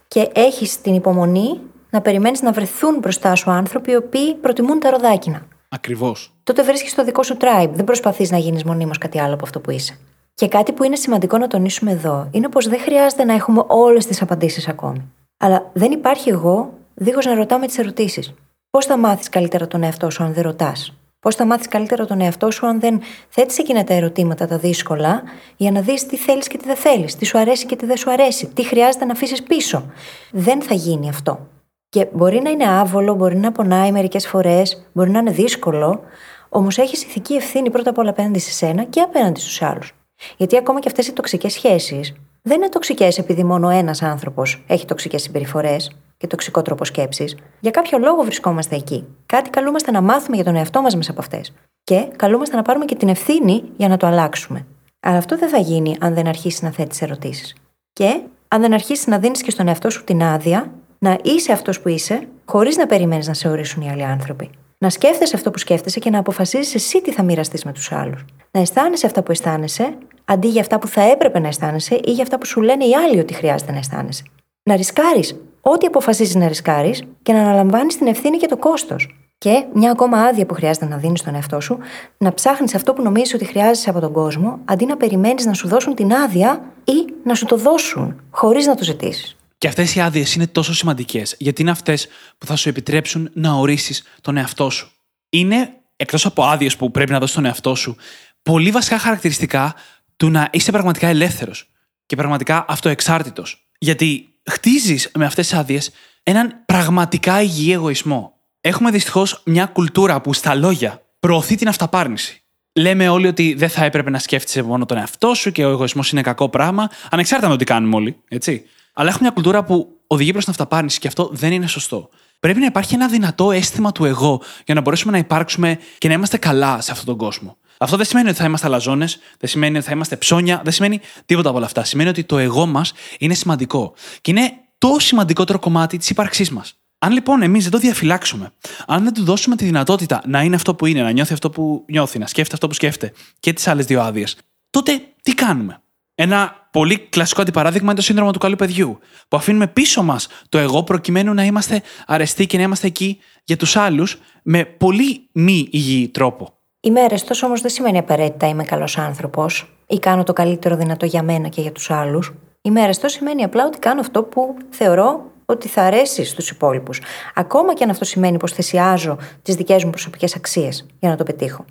Speaker 2: και έχεις την υπομονή να περιμένεις να βρεθούν μπροστά σου άνθρωποι οι οποίοι προτιμούν τα ροδάκινα.
Speaker 1: Ακριβώς.
Speaker 2: Τότε βρίσκεις το δικό σου tribe. Δεν προσπαθείς να γίνεις μονίμως κάτι άλλο από αυτό που είσαι. Και κάτι που είναι σημαντικό να τονίσουμε εδώ είναι πως δεν χρειάζεται να έχουμε όλες τις απαντήσεις ακόμη. Αλλά δεν υπάρχει εγώ δίχως να ρωτάμε τις ερωτήσεις. Πώς θα μάθεις καλύτερα τον εαυτό σου αν δεν ρωτάς; Πώς θα μάθεις καλύτερα τον εαυτό σου αν δεν θέτεις εκείνα τα ερωτήματα τα δύσκολα για να δεις τι θέλεις και τι δεν θέλεις, τι σου αρέσει και τι δεν σου αρέσει, τι χρειάζεται να αφήσεις πίσω; Δεν θα γίνει αυτό. Και μπορεί να είναι άβολο, μπορεί να πονάει μερικές φορές, μπορεί να είναι δύσκολο, όμως έχεις ηθική ευθύνη πρώτα απ' όλα απέναντι σε σένα και απέναντι στους άλλους. Γιατί ακόμα και αυτές οι τοξικές σχέσεις δεν είναι τοξικές επειδή μόνο ένας άνθρωπος έχει τοξικές συμπεριφορές και τοξικό τρόπο σκέψης. Για κάποιο λόγο βρισκόμαστε εκεί. Κάτι καλούμαστε να μάθουμε για τον εαυτό μας μέσα από αυτές. Και καλούμαστε να πάρουμε και την ευθύνη για να το αλλάξουμε. Αλλά αυτό δεν θα γίνει αν δεν αρχίσεις να θέτεις ερωτήσεις. Και αν δεν αρχίσεις να δίνεις και στον εαυτό σου την άδεια να είσαι αυτός που είσαι, χωρίς να περιμένεις να σε ορίσουν οι άλλοι άνθρωποι. Να σκέφτεσαι αυτό που σκέφτεσαι και να αποφασίζει εσύ τι θα μοιραστείς με τους άλλους. Να αισθάνεσαι αυτά που αισθάνεσαι, αντί για αυτά που θα έπρεπε να αισθάνεσαι ή για αυτά που σου λένε οι άλλοι ότι χρειάζεται να αισθάνεσαι. Να ρισκάρεις ό,τι αποφασίζεις να ρισκάρεις και να αναλαμβάνεις την ευθύνη και το κόστος. Και μια ακόμα άδεια που χρειάζεται να δίνεις στον εαυτό σου, να ψάχνεις αυτό που νομίζεις ότι χρειάζεσαι από τον κόσμο, αντί να περιμένεις να σου δώσουν την άδεια ή να σου το δώσουν, χωρίς να το ζητήσεις.
Speaker 1: Και αυτές οι άδειες είναι τόσο σημαντικές, γιατί είναι αυτές που θα σου επιτρέψουν να ορίσεις τον εαυτό σου. Είναι, εκτός από άδειες που πρέπει να δώσεις τον εαυτό σου, πολύ βασικά χαρακτηριστικά του να είσαι πραγματικά ελεύθερος και πραγματικά αυτοεξάρτητος. Γιατί χτίζεις με αυτές τις άδειες έναν πραγματικά υγιή εγωισμό. Έχουμε δυστυχώς μια κουλτούρα που στα λόγια προωθεί την αυταπάρνηση. Λέμε όλοι ότι δεν θα έπρεπε να σκέφτεσαι μόνο τον εαυτό σου και ο εγωισμός είναι κακό πράγμα, ανεξάρτητα με το τι κάνουμε όλοι, έτσι. Αλλά έχουμε μια κουλτούρα που οδηγεί προς την αυταπάρνηση και αυτό δεν είναι σωστό. Πρέπει να υπάρχει ένα δυνατό αίσθημα του εγώ για να μπορέσουμε να υπάρξουμε και να είμαστε καλά σε αυτόν τον κόσμο. Αυτό δεν σημαίνει ότι θα είμαστε αλαζόνες, δεν σημαίνει ότι θα είμαστε ψώνια, δεν σημαίνει τίποτα από όλα αυτά. Σημαίνει ότι το εγώ μας είναι σημαντικό. Και είναι το σημαντικότερο κομμάτι της ύπαρξής μας. Αν λοιπόν εμείς δεν το διαφυλάξουμε, αν δεν του δώσουμε τη δυνατότητα να είναι αυτό που είναι, να νιώθει αυτό που νιώθει, να σκέφτεται αυτό που σκέφτεται και τις άλλες δύο άδειες, τότε τι κάνουμε; Ένα πολύ κλασικό αντιπαράδειγμα είναι το σύνδρομο του καλού παιδιού. Που αφήνουμε πίσω μας το εγώ προκειμένου να είμαστε αρεστοί και να είμαστε εκεί για τους άλλους με πολύ μη υγιή τρόπο.
Speaker 2: Είμαι αρεστό όμως δεν σημαίνει απαραίτητα είμαι καλός άνθρωπος ή κάνω το καλύτερο δυνατό για μένα και για τους άλλους. Είμαι αρεστό σημαίνει απλά ότι κάνω αυτό που θεωρώ ότι θα αρέσει στους υπόλοιπους. Ακόμα και αν αυτό σημαίνει πως θυσιάζω τις δικές μου προσωπικές αξίες για να το πετύχω.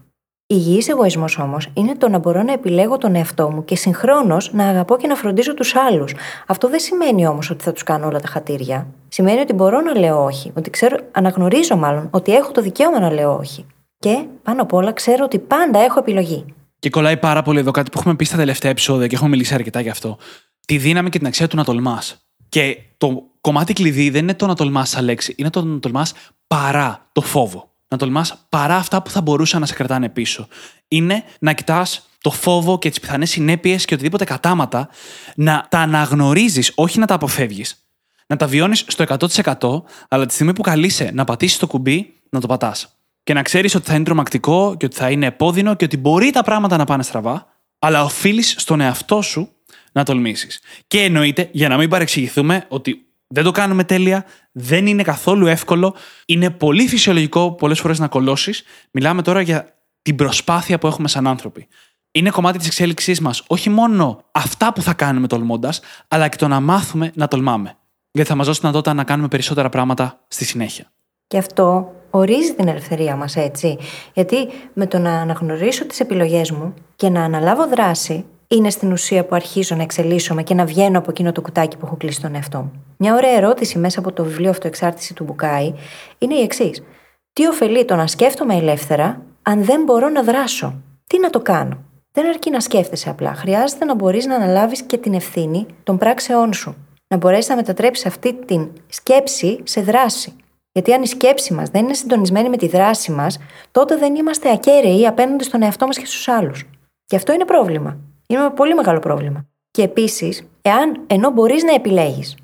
Speaker 2: Υγιής εγωισμός όμως είναι το να μπορώ να επιλέγω τον εαυτό μου και συγχρόνως να αγαπώ και να φροντίζω τους άλλους. Αυτό δεν σημαίνει όμως ότι θα τους κάνω όλα τα χατήρια. Σημαίνει ότι μπορώ να λέω όχι, ότι ξέρω, αναγνωρίζω μάλλον ότι έχω το δικαίωμα να λέω όχι. Και πάνω απ' όλα ξέρω ότι πάντα έχω επιλογή.
Speaker 1: Και κολλάει πάρα πολύ εδώ κάτι που έχουμε πει στα τελευταία επεισόδια και έχουμε μιλήσει αρκετά γι' αυτό. Τη δύναμη και την αξία του να τολμάς. Και το κομμάτι κλειδί δεν είναι το να τολμάς σαν λέξη, είναι το να τολμάς παρά το φόβο να τολμάς παρά αυτά που θα μπορούσαν να σε κρατάνε πίσω. Είναι να κοιτάς το φόβο και τις πιθανές συνέπειες και οτιδήποτε κατάματα, να τα αναγνωρίζεις, όχι να τα αποφεύγεις. Να τα βιώνεις στο 100%, αλλά τη στιγμή που καλείσαι να πατήσεις το κουμπί, να το πατάς. Και να ξέρεις ότι θα είναι τρομακτικό και ότι θα είναι επώδυνο και ότι μπορεί τα πράγματα να πάνε στραβά, αλλά οφείλεις στον εαυτό σου να τολμήσεις. Και εννοείται, για να μην παρεξηγηθούμε, ότι δεν το κάνουμε τέλεια, δεν είναι καθόλου εύκολο. Είναι πολύ φυσιολογικό πολλές φορές να κολώσεις. Μιλάμε τώρα για την προσπάθεια που έχουμε σαν άνθρωποι. είναι κομμάτι της εξέλιξής μας. Όχι μόνο αυτά που θα κάνουμε τολμώντας, αλλά και το να μάθουμε να τολμάμε. Γιατί θα μας δώσει δυνατότητα να κάνουμε περισσότερα πράγματα στη συνέχεια.
Speaker 2: Και αυτό ορίζει την ελευθερία μας, έτσι. Γιατί με το να αναγνωρίσω τις επιλογές μου και να αναλάβω δράση, είναι στην ουσία που αρχίζω να εξελίσσομαι και να βγαίνω από εκείνο το κουτάκι που έχω κλείσει τον εαυτό μου. Μια ωραία ερώτηση μέσα από το βιβλίο Αυτοεξάρτηση του Μπουκάη είναι η εξής. Τι ωφελεί το να σκέφτομαι ελεύθερα αν δεν μπορώ να δράσω; Τι να το κάνω; Δεν αρκεί να σκέφτεσαι απλά. Χρειάζεται να μπορείς να αναλάβεις και την ευθύνη των πράξεών σου. Να μπορέσεις να μετατρέψεις αυτή την σκέψη σε δράση. Γιατί αν η σκέψη μας δεν είναι συντονισμένη με τη δράση μας, τότε δεν είμαστε ακέραιοι απέναντι στον εαυτό μας και στους άλλους. Και αυτό είναι πρόβλημα. Είναι ένα πολύ μεγάλο πρόβλημα. Και επίσης, εάν ενώ μπορείς να επιλέγεις,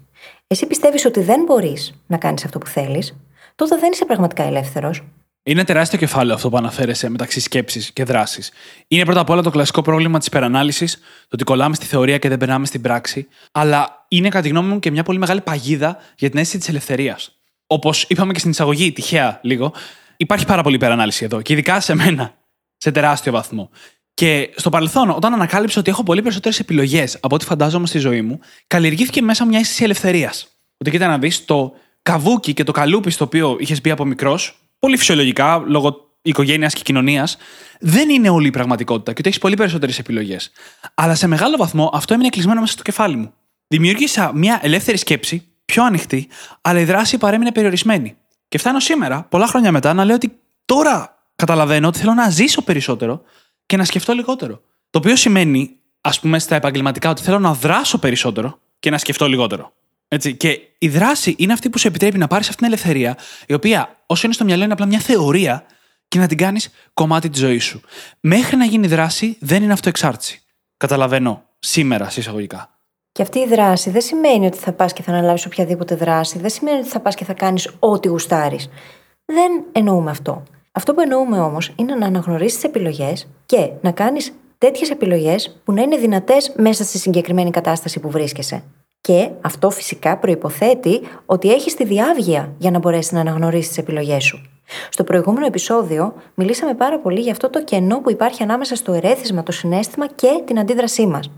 Speaker 2: εσύ πιστεύεις ότι δεν μπορείς να κάνεις αυτό που θέλεις, τότε δεν είσαι πραγματικά ελεύθερος.
Speaker 1: Είναι τεράστιο κεφάλαιο αυτό που αναφέρεσαι μεταξύ σκέψης και δράσης. Είναι πρώτα απ' όλα το κλασικό πρόβλημα της υπερανάλυσης, το ότι κολλάμε στη θεωρία και δεν περνάμε στην πράξη, αλλά είναι κατά τη γνώμη μου και μια πολύ μεγάλη παγίδα για την αίσθηση της ελευθερίας. Όπως είπαμε και στην εισαγωγή, τυχαία λίγο, υπάρχει πάρα πολύ υπερανάλυση εδώ και ειδικά σε μένα, σε τεράστιο βαθμό. Και στο παρελθόν, όταν ανακάλυψα ότι έχω πολύ περισσότερες επιλογές από ό,τι φαντάζομαι στη ζωή μου, καλλιεργήθηκε μέσα μια αίσθηση ελευθερίας. Ότι κοίτα να δεις το καβούκι και το καλούπι στο οποίο είχες μπει από μικρός, πολύ φυσιολογικά, λόγω οικογένειας και κοινωνίας, δεν είναι όλη η πραγματικότητα και ότι έχεις πολύ περισσότερες επιλογές. Αλλά σε μεγάλο βαθμό αυτό έμεινε κλεισμένο μέσα στο κεφάλι μου. Δημιούργησα μια ελεύθερη σκέψη, πιο ανοιχτή, αλλά η δράση παρέμεινε περιορισμένη. Και φτάνω σήμερα, πολλά χρόνια μετά, να λέω ότι τώρα καταλαβαίνω ότι θέλω να ζήσω περισσότερο και να σκεφτώ λιγότερο. Το οποίο σημαίνει, ας πούμε, στα επαγγελματικά, ότι θέλω να δράσω περισσότερο και να σκεφτώ λιγότερο. Έτσι. Και η δράση είναι αυτή που σου επιτρέπει να πάρεις αυτή την ελευθερία, η οποία όσο είναι στο μυαλό είναι απλά μια θεωρία και να την κάνεις κομμάτι της ζωής σου. Μέχρι να γίνει δράση δεν είναι αυτοεξάρτηση. Καταλαβαίνω σήμερα, συσσαγωγικά.
Speaker 2: Και αυτή η δράση δεν σημαίνει ότι θα πας και θα αναλάβεις οποιαδήποτε δράση, δεν σημαίνει ότι θα πας και θα κάνεις ό,τι γουστάρεις. Δεν εννοούμε αυτό. Αυτό που εννοούμε όμως είναι να αναγνωρίσεις τις επιλογές και να κάνεις τέτοιες επιλογές που να είναι δυνατές μέσα στη συγκεκριμένη κατάσταση που βρίσκεσαι. Και αυτό φυσικά προποθέτει ότι έχεις τη διάβγεια για να μπορέσεις να αναγνωρίσεις τις επιλογές σου. Στο προηγούμενο επεισόδιο μιλήσαμε πάρα πολύ για αυτό το κενό που υπάρχει ανάμεσα στο ερέθισμα, το συνέστημα και την αντίδρασή μας.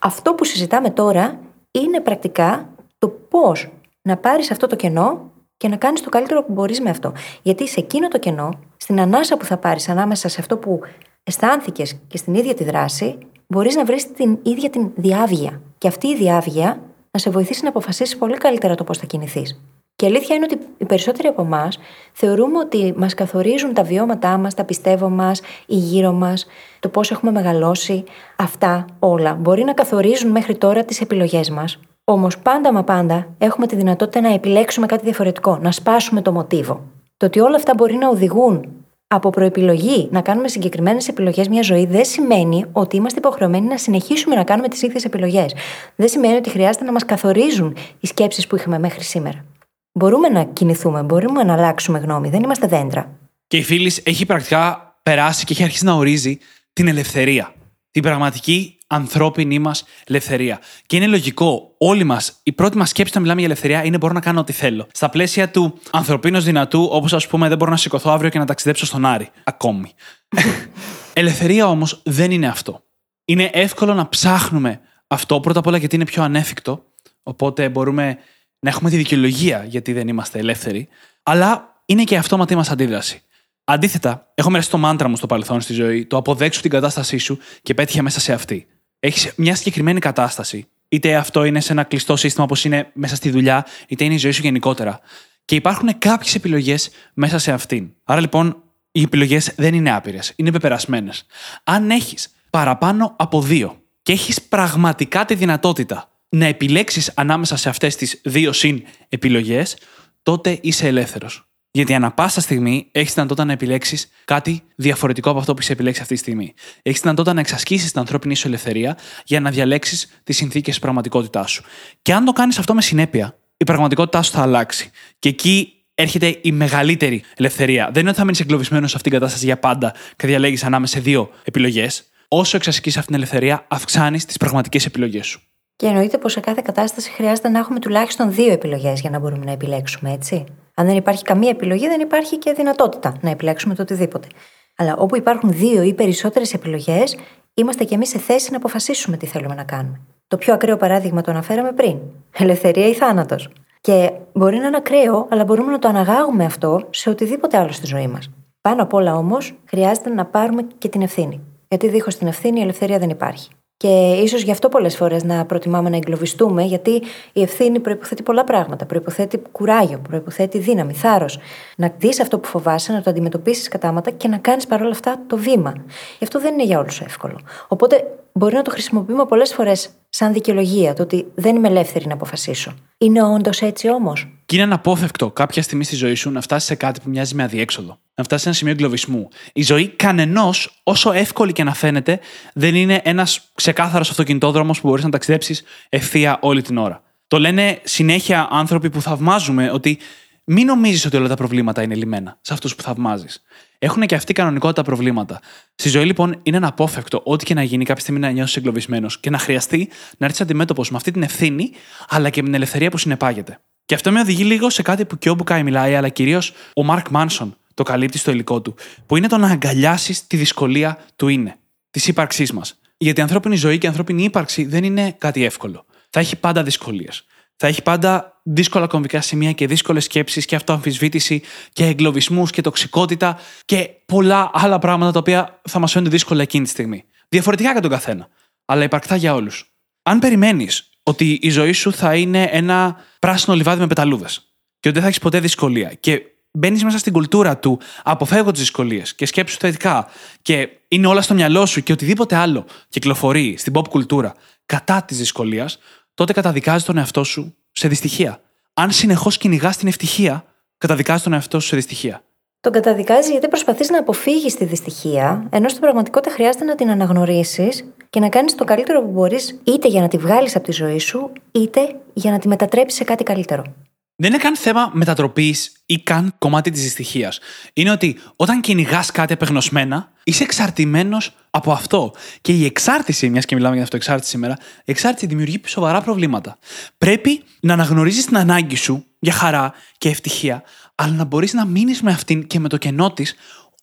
Speaker 2: Αυτό που συζητάμε τώρα είναι πρακτικά το πώς να πάρεις αυτό το κενό και να κάνεις το καλύτερο που μπορείς με αυτό. Γιατί σε εκείνο το κενό, στην ανάσα που θα πάρεις ανάμεσα σε αυτό που αισθάνθηκες και στην ίδια τη δράση, μπορείς να βρεις την ίδια την διάβγεια. Και αυτή η διάβγεια να σε βοηθήσει να αποφασίσεις πολύ καλύτερα το πώς θα κινηθείς. Και η αλήθεια είναι ότι οι περισσότεροι από εμάς θεωρούμε ότι μας καθορίζουν τα βιώματά μας, τα πιστεύω μας, η γύρω μας, το πώς έχουμε μεγαλώσει. Αυτά όλα μπορεί να καθορίζουν μέχρι τώρα τις επιλογές μας. Όμως πάντα μα πάντα έχουμε τη δυνατότητα να επιλέξουμε κάτι διαφορετικό, να σπάσουμε το μοτίβο. Το ότι όλα αυτά μπορεί να οδηγούν από προεπιλογή να κάνουμε συγκεκριμένες επιλογές μια ζωή δεν σημαίνει ότι είμαστε υποχρεωμένοι να συνεχίσουμε να κάνουμε τις ίδιες επιλογές. Δεν σημαίνει ότι χρειάζεται να μας καθορίζουν οι σκέψεις που είχαμε μέχρι σήμερα. Μπορούμε να κινηθούμε, μπορούμε να αλλάξουμε γνώμη, δεν είμαστε δέντρα.
Speaker 1: Και η φίλης έχει πρακτικά περάσει και έχει αρχίσει να ορίζει την ελευθερία. Την πραγματική ανθρώπινη μας ελευθερία. Και είναι λογικό, όλοι μας, η πρώτη μας σκέψη όταν μιλάμε για ελευθερία είναι μπορώ να κάνω ό,τι θέλω. Στα πλαίσια του ανθρωπίνω δυνατού, όπως ας πούμε, δεν μπορώ να σηκωθώ αύριο και να ταξιδέψω στον Άρη. Ακόμη. ελευθερία όμως δεν είναι αυτό. Είναι εύκολο να ψάχνουμε αυτό πρώτα απ' όλα γιατί είναι πιο ανέφικτο. Οπότε μπορούμε να έχουμε τη δικαιολογία γιατί δεν είμαστε ελεύθεροι. Αλλά είναι και αυτόματη μας αντίδραση. Αντίθετα, έχω μοιραστεί το μάντρα μου στο παρελθόν στη ζωή, το αποδέξου την κατάστασή σου και πέτυχε μέσα σε αυτή. Έχεις μια συγκεκριμένη κατάσταση. Είτε αυτό είναι σε ένα κλειστό σύστημα όπως είναι μέσα στη δουλειά, είτε είναι η ζωή σου γενικότερα. Και υπάρχουν κάποιες επιλογές μέσα σε αυτήν. Άρα λοιπόν, οι επιλογές δεν είναι άπειρες, είναι πεπερασμένες. Αν έχεις παραπάνω από δύο και έχεις πραγματικά τη δυνατότητα να επιλέξεις ανάμεσα σε αυτές τις δύο συν επιλογές, τότε είσαι ελεύθερος. Γιατί ανά πάσα στιγμή έχεις δυνατότητα να επιλέξεις κάτι διαφορετικό από αυτό που είσαι επιλέξει αυτή τη στιγμή. Έχεις δυνατότητα να εξασκήσεις την ανθρώπινη σου ελευθερία για να διαλέξεις τις συνθήκες της πραγματικότητάς σου. Και αν το κάνεις αυτό με συνέπεια, η πραγματικότητά σου θα αλλάξει. Και εκεί έρχεται η μεγαλύτερη ελευθερία. Δεν είναι ότι θα μείνεις εγκλωβισμένος σε αυτήν την κατάσταση για πάντα και διαλέγεις ανάμεσα σε δύο επιλογές. Όσο εξασκείς αυτή την ελευθερία, αυξάνεις τις πραγματικές επιλογές σου.
Speaker 2: Και εννοείται πως σε κάθε κατάσταση χρειάζεται να έχουμε τουλάχιστον δύο επιλογές για να μπορούμε να επιλέξουμε, έτσι. Αν δεν υπάρχει καμία επιλογή, δεν υπάρχει και δυνατότητα να επιλέξουμε το οτιδήποτε. Αλλά όπου υπάρχουν δύο ή περισσότερες επιλογές, είμαστε κι εμείς σε θέση να αποφασίσουμε τι θέλουμε να κάνουμε. Το πιο ακραίο παράδειγμα το αναφέραμε πριν. Ελευθερία ή θάνατος. Και μπορεί να είναι ακραίο, αλλά μπορούμε να το αναγάγουμε αυτό σε οτιδήποτε άλλο στη ζωή μας. Πάνω απ' όλα όμως, χρειάζεται να πάρουμε και την ευθύνη. Γιατί δίχως την ευθύνη η ελευθερία δεν υπάρχει. Και ίσως γι' αυτό πολλές φορές να προτιμάμε να εγκλωβιστούμε, γιατί η ευθύνη προποθέτει πολλά πράγματα. Προποθέτει κουράγιο, προποθέτει δύναμη, θάρρος. Να δεις αυτό που φοβάσαι, να το αντιμετωπίσεις κατάματα και να κάνεις παρόλα αυτά το βήμα. Γι' αυτό δεν είναι για όλους εύκολο. Οπότε μπορεί να το χρησιμοποιούμε πολλές φορές σαν δικαιολογία, το ότι δεν είμαι ελεύθερη να αποφασίσω. Είναι όντως έτσι όμως;
Speaker 1: Και είναι αναπόφευκτο κάποια στιγμή στη ζωή σου να φτάσεις σε κάτι που μοιάζει με αδιέξοδο. Να φτάσεις σε ένα σημείο εγκλωβισμού. Η ζωή κανενός, όσο εύκολη και να φαίνεται, δεν είναι ένας ξεκάθαρος αυτοκινητόδρομος που μπορείς να ταξιδέψεις ευθεία όλη την ώρα. Το λένε συνέχεια άνθρωποι που θαυμάζουμε ότι μην νομίζεις ότι όλα τα προβλήματα είναι λιμένα σε αυτούς που θαυμάζεις. Έχουν και αυτοί κανονικότητα προβλήματα. Στη ζωή, λοιπόν, είναι αναπόφευκτο ό,τι και να γίνει κάποια στιγμή να νιώσεις εγκλωβισμένος και να χρειαστεί να έρθεις αντιμέτωπος με αυτή την ευθύνη, αλλά και με την ελευθερία που συνεπάγεται. Και αυτό με οδηγεί λίγο σε κάτι που και ο Μπουκάη μιλάει, αλλά κυρίως ο Μαρκ Μάνσον το καλύπτει στο υλικό του, που είναι το να αγκαλιάσεις τη δυσκολία του είναι, της ύπαρξής μας. Γιατί η ανθρώπινη ζωή και η ανθρώπινη ύπαρξη δεν είναι κάτι εύκολο. Θα έχει πάντα δυσκολίες θα έχει πάντα δύσκολα κομβικά σημεία και δύσκολες σκέψεις και αυτοαμφισβήτηση και εγκλωβισμούς και τοξικότητα και πολλά άλλα πράγματα τα οποία θα μας φαίνονται δύσκολα εκείνη τη στιγμή. Διαφορετικά για τον καθένα, αλλά υπαρκτά για όλους. Αν περιμένεις ότι η ζωή σου θα είναι ένα πράσινο λιβάδι με πεταλούδες και ότι δεν θα έχεις ποτέ δυσκολία και μπαίνεις μέσα στην κουλτούρα του, αποφεύγω τις δυσκολίες και σκέψου θετικά και είναι όλα στο μυαλό σου και οτιδήποτε άλλο κυκλοφορεί στην pop κουλτούρα κατά της δυσκολίας, τότε καταδικάζει τον εαυτό σου σε δυστυχία. Αν συνεχώς κυνηγάς την ευτυχία, καταδικάζει τον εαυτό σου σε δυστυχία.
Speaker 2: Τον καταδικάζει γιατί προσπαθείς να αποφύγεις τη δυστυχία, ενώ στην πραγματικότητα χρειάζεται να την αναγνωρίσεις και να κάνεις το καλύτερο που μπορείς, είτε για να τη βγάλεις από τη ζωή σου, είτε για να τη μετατρέψεις σε κάτι καλύτερο
Speaker 1: δεν είναι καν θέμα μετατροπής ή καν κομμάτι της δυστυχίας. Είναι ότι όταν κυνηγάς κάτι απεγνωσμένα, είσαι εξαρτημένος από αυτό. Και η εξάρτηση, μιας και μιλάμε για αυτοεξάρτηση σήμερα, η εξάρτηση δημιουργεί σοβαρά προβλήματα. Πρέπει να αναγνωρίζεις την ανάγκη σου για χαρά και ευτυχία, αλλά να μπορείς να μείνεις με αυτήν και με το κενό της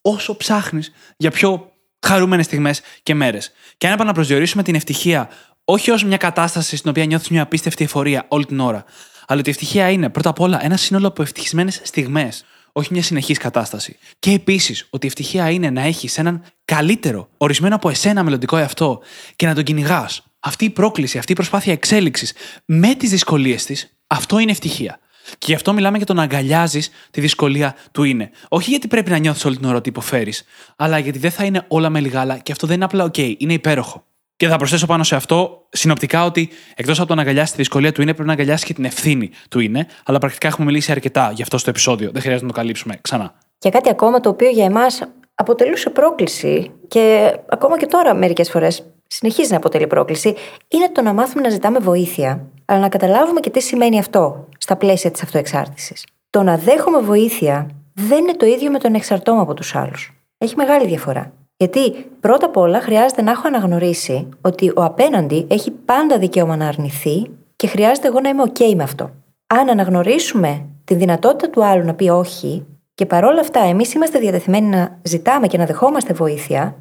Speaker 1: όσο ψάχνεις για πιο χαρούμενες στιγμές και μέρες. Και αν επαναπροσδιορίσουμε την ευτυχία όχι ως μια κατάσταση στην οποία νιώθεις μια απίστευτη εφορία όλη την ώρα, αλλά ότι η ευτυχία είναι πρώτα απ' όλα ένα σύνολο από ευτυχισμένες στιγμές, όχι μια συνεχής κατάσταση. Και επίσης ότι η ευτυχία είναι να έχεις έναν καλύτερο, ορισμένο από εσένα μελλοντικό εαυτό και να τον κυνηγάς. Αυτή η πρόκληση, αυτή η προσπάθεια εξέλιξης με τις δυσκολίες της, αυτό είναι ευτυχία. Και γι' αυτό μιλάμε για το να αγκαλιάζεις τη δυσκολία του είναι. Όχι γιατί πρέπει να νιώθεις όλη την ώρα ότι υποφέρεις, αλλά γιατί δεν θα είναι όλα με λιγάλα και αυτό δεν είναι απλά OK, είναι υπέροχο. Και θα προσθέσω πάνω σε αυτό συνοπτικά ότι εκτός από το να αγκαλιάσει τη δυσκολία του είναι, πρέπει να αγκαλιάσει και την ευθύνη του είναι. Αλλά πρακτικά έχουμε μιλήσει αρκετά γι' αυτό στο επεισόδιο. Δεν χρειάζεται να το καλύψουμε ξανά.
Speaker 2: Και κάτι ακόμα το οποίο για εμάς αποτελούσε πρόκληση και ακόμα και τώρα μερικές φορές συνεχίζει να αποτελεί πρόκληση, είναι το να μάθουμε να ζητάμε βοήθεια, αλλά να καταλάβουμε και τι σημαίνει αυτό στα πλαίσια της αυτοεξάρτησης. Το να δέχομαι βοήθεια δεν είναι το ίδιο με τον εξαρτώμα από τους άλλους. Έχει μεγάλη διαφορά. Γιατί πρώτα απ' όλα χρειάζεται να έχω αναγνωρίσει ότι ο απέναντι έχει πάντα δικαίωμα να αρνηθεί και χρειάζεται εγώ να είμαι OK με αυτό. Αν αναγνωρίσουμε τη δυνατότητα του άλλου να πει όχι και παρόλα αυτά εμείς είμαστε διατεθειμένοι να ζητάμε και να δεχόμαστε βοήθεια,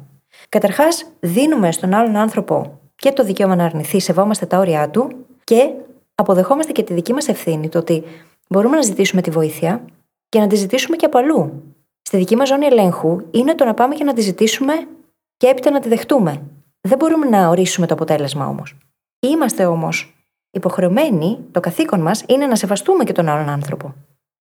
Speaker 2: καταρχάς δίνουμε στον άλλον άνθρωπο και το δικαίωμα να αρνηθεί, σεβόμαστε τα όρια του και αποδεχόμαστε και τη δική μας ευθύνη, το ότι μπορούμε να ζητήσουμε τη βοήθεια και να τη ζητήσουμε και από αλλού στη δική μας ζώνη ελέγχου είναι το να πάμε και να τη ζητήσουμε και έπειτα να τη δεχτούμε. Δεν μπορούμε να ορίσουμε το αποτέλεσμα όμως. Είμαστε όμως υποχρεωμένοι, το καθήκον μας είναι να σεβαστούμε και τον άλλον άνθρωπο.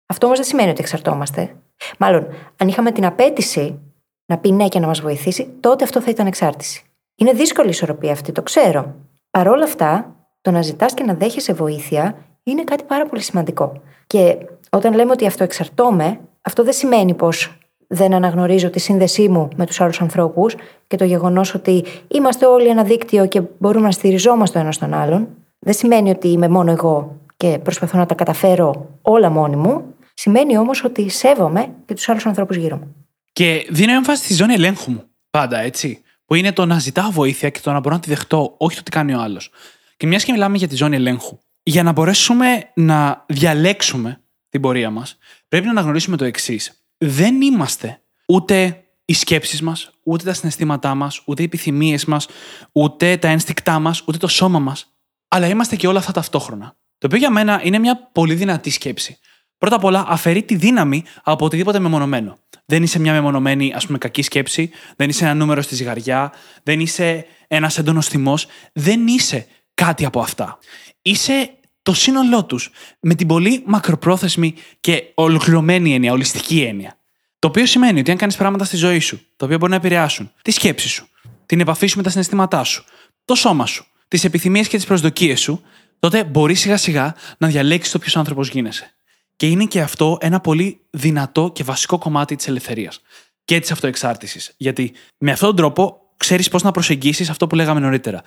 Speaker 2: Αυτό όμως δεν σημαίνει ότι εξαρτώμαστε. Μάλλον, αν είχαμε την απέτηση να πει ναι και να μας βοηθήσει, τότε αυτό θα ήταν εξάρτηση. Είναι δύσκολη η ισορροπία αυτή, το ξέρω. Παρ' όλα αυτά, το να ζητάς και να δέχεσαι βοήθεια είναι κάτι πάρα πολύ σημαντικό. Και όταν λέμε ότι αυτό εξαρτώμε, αυτό δεν σημαίνει πως δεν αναγνωρίζω τη σύνδεσή μου με τους άλλους ανθρώπους και το γεγονός ότι είμαστε όλοι ένα δίκτυο και μπορούμε να στηριζόμαστε ο ένας τον άλλον. Δεν σημαίνει ότι είμαι μόνο εγώ και προσπαθώ να τα καταφέρω όλα μόνη μου. Σημαίνει όμως ότι σέβομαι και τους άλλους ανθρώπους γύρω μου.
Speaker 1: Και δίνω έμφαση στη ζώνη ελέγχου μου. Πάντα έτσι. Που είναι το να ζητάω βοήθεια και το να μπορώ να τη δεχτώ, όχι το τι κάνει ο άλλος. Και μιας και μιλάμε για τη ζώνη ελέγχου, για να μπορέσουμε να διαλέξουμε την πορεία μας, πρέπει να αναγνωρίσουμε το εξής. Δεν είμαστε ούτε οι σκέψεις μας, ούτε τα συναισθήματά μας, ούτε οι επιθυμίες μας, ούτε τα ένστικτά μας, ούτε το σώμα μας. Αλλά είμαστε και όλα αυτά ταυτόχρονα. Το οποίο για μένα είναι μια πολύ δυνατή σκέψη. Πρώτα απ' όλα, αφαιρεί τη δύναμη από οτιδήποτε μεμονωμένο. Δεν είσαι μια μεμονωμένη, ας πούμε, κακή σκέψη, δεν είσαι ένα νούμερο στη ζυγαριά, δεν είσαι ένας έντονος θυμός, δεν είσαι κάτι από αυτά. Είσαι το σύνολό τους με την πολύ μακροπρόθεσμη και ολοκληρωμένη έννοια, ολιστική έννοια. Το οποίο σημαίνει ότι αν κάνεις πράγματα στη ζωή σου, τα οποία μπορεί να επηρεάσουν τη σκέψη σου, την επαφή σου με τα συναισθήματά σου, το σώμα σου, τις επιθυμίες και τις προσδοκίες σου, τότε μπορείς σιγά σιγά να διαλέξεις το ποιος άνθρωπος γίνεσαι. Και είναι και αυτό ένα πολύ δυνατό και βασικό κομμάτι της ελευθερίας και της αυτοεξάρτησης. Γιατί με αυτόν τον τρόπο ξέρεις πώς να προσεγγίσεις αυτό που λέγαμε νωρίτερα.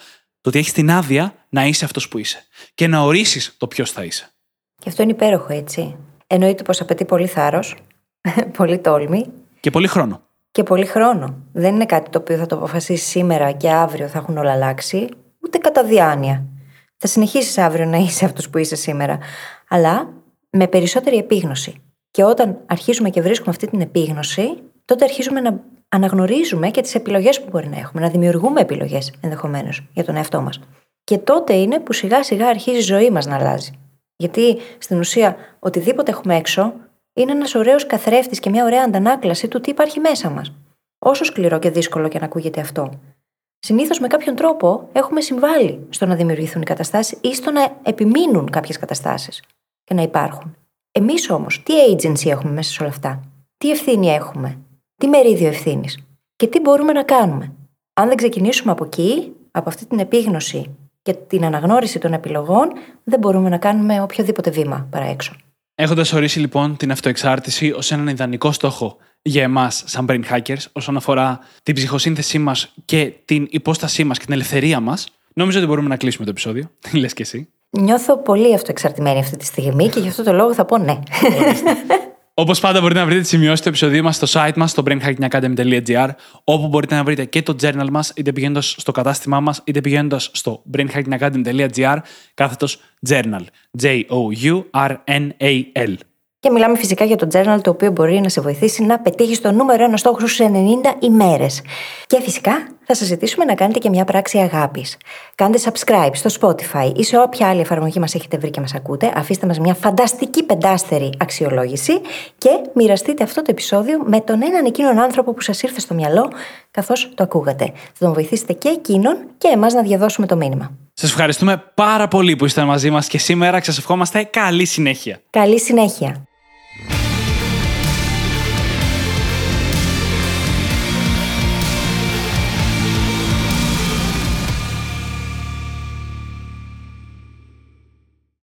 Speaker 1: Το ότι έχεις την άδεια να είσαι αυτός που είσαι και να ορίσεις το ποιος θα είσαι.
Speaker 2: Και αυτό είναι υπέροχο, έτσι. Εννοείται πως απαιτεί πολύ θάρρος, πολύ τόλμη.
Speaker 1: Και πολύ χρόνο.
Speaker 2: Και πολύ χρόνο. Δεν είναι κάτι το οποίο θα το αποφασίσεις σήμερα και αύριο θα έχουν όλα αλλάξει, ούτε κατά διάνοια. Θα συνεχίσεις αύριο να είσαι αυτός που είσαι σήμερα. Αλλά με περισσότερη επίγνωση. Και όταν αρχίζουμε και βρίσκουμε αυτή την επίγνωση, τότε αρχίζουμε να αναγνωρίζουμε και τις επιλογές που μπορεί να έχουμε, να δημιουργούμε επιλογές ενδεχομένως για τον εαυτό μας. Και τότε είναι που σιγά σιγά αρχίζει η ζωή μας να αλλάζει. Γιατί στην ουσία οτιδήποτε έχουμε έξω είναι ένας ωραίος καθρέφτης και μια ωραία αντανάκλαση του τι υπάρχει μέσα μας. Όσο σκληρό και δύσκολο και να ακούγεται αυτό. Συνήθως με κάποιον τρόπο έχουμε συμβάλει στο να δημιουργηθούν οι καταστάσεις ή στο να επιμείνουν κάποιες καταστάσεις και να υπάρχουν. Εμείς όμως, τι agency έχουμε μέσα σε όλα αυτά, τι ευθύνη έχουμε, τι μερίδιο ευθύνης και τι μπορούμε να κάνουμε. Αν δεν ξεκινήσουμε από εκεί, από αυτή την επίγνωση και την αναγνώριση των επιλογών, δεν μπορούμε να κάνουμε οποιοδήποτε βήμα παρά έξω.
Speaker 1: Έχοντας ορίσει λοιπόν την αυτοεξάρτηση ως έναν ιδανικό στόχο για εμάς, σαν brain hackers, όσον αφορά την ψυχοσύνθεσή μας και την υπόστασή μας και την ελευθερία μας, νομίζω ότι μπορούμε να κλείσουμε το επεισόδιο. Τι λες και εσύ.
Speaker 2: Νιώθω πολύ αυτοεξαρτημένη αυτή τη στιγμή και γι' αυτό το λόγο θα πω ναι.
Speaker 1: Όπως πάντα, μπορείτε να βρείτε τις σημειώσεις του επεισοδίου μας στο site μας, στο brainhackingacademy.gr, όπου μπορείτε να βρείτε και το journal μας, είτε πηγαίνοντας στο κατάστημά μας, είτε πηγαίνοντας στο brainhackingacademy.gr, κάθετος journal. J-O-U-R-N-A-L.
Speaker 2: Και μιλάμε φυσικά για το journal το οποίο μπορεί να σε βοηθήσει να πετύχεις το νούμερο ένα στόχο σου σε 90 ημέρες. Και φυσικά θα σας ζητήσουμε να κάνετε και μια πράξη αγάπης. Κάντε subscribe στο Spotify ή σε όποια άλλη εφαρμογή μας έχετε βρει και μας ακούτε. Αφήστε μας μια φανταστική πεντάστερη αξιολόγηση και μοιραστείτε αυτό το επεισόδιο με τον έναν εκείνον άνθρωπο που σας ήρθε στο μυαλό καθώς το ακούγατε. Θα τον βοηθήσετε και εκείνον και εμάς να διαδώσουμε το μήνυμα.
Speaker 1: Σας ευχαριστούμε πάρα πολύ που ήσασταν μαζί μας και σήμερα και σας ευχόμαστε καλή συνέχεια.
Speaker 2: Καλή συνέχεια.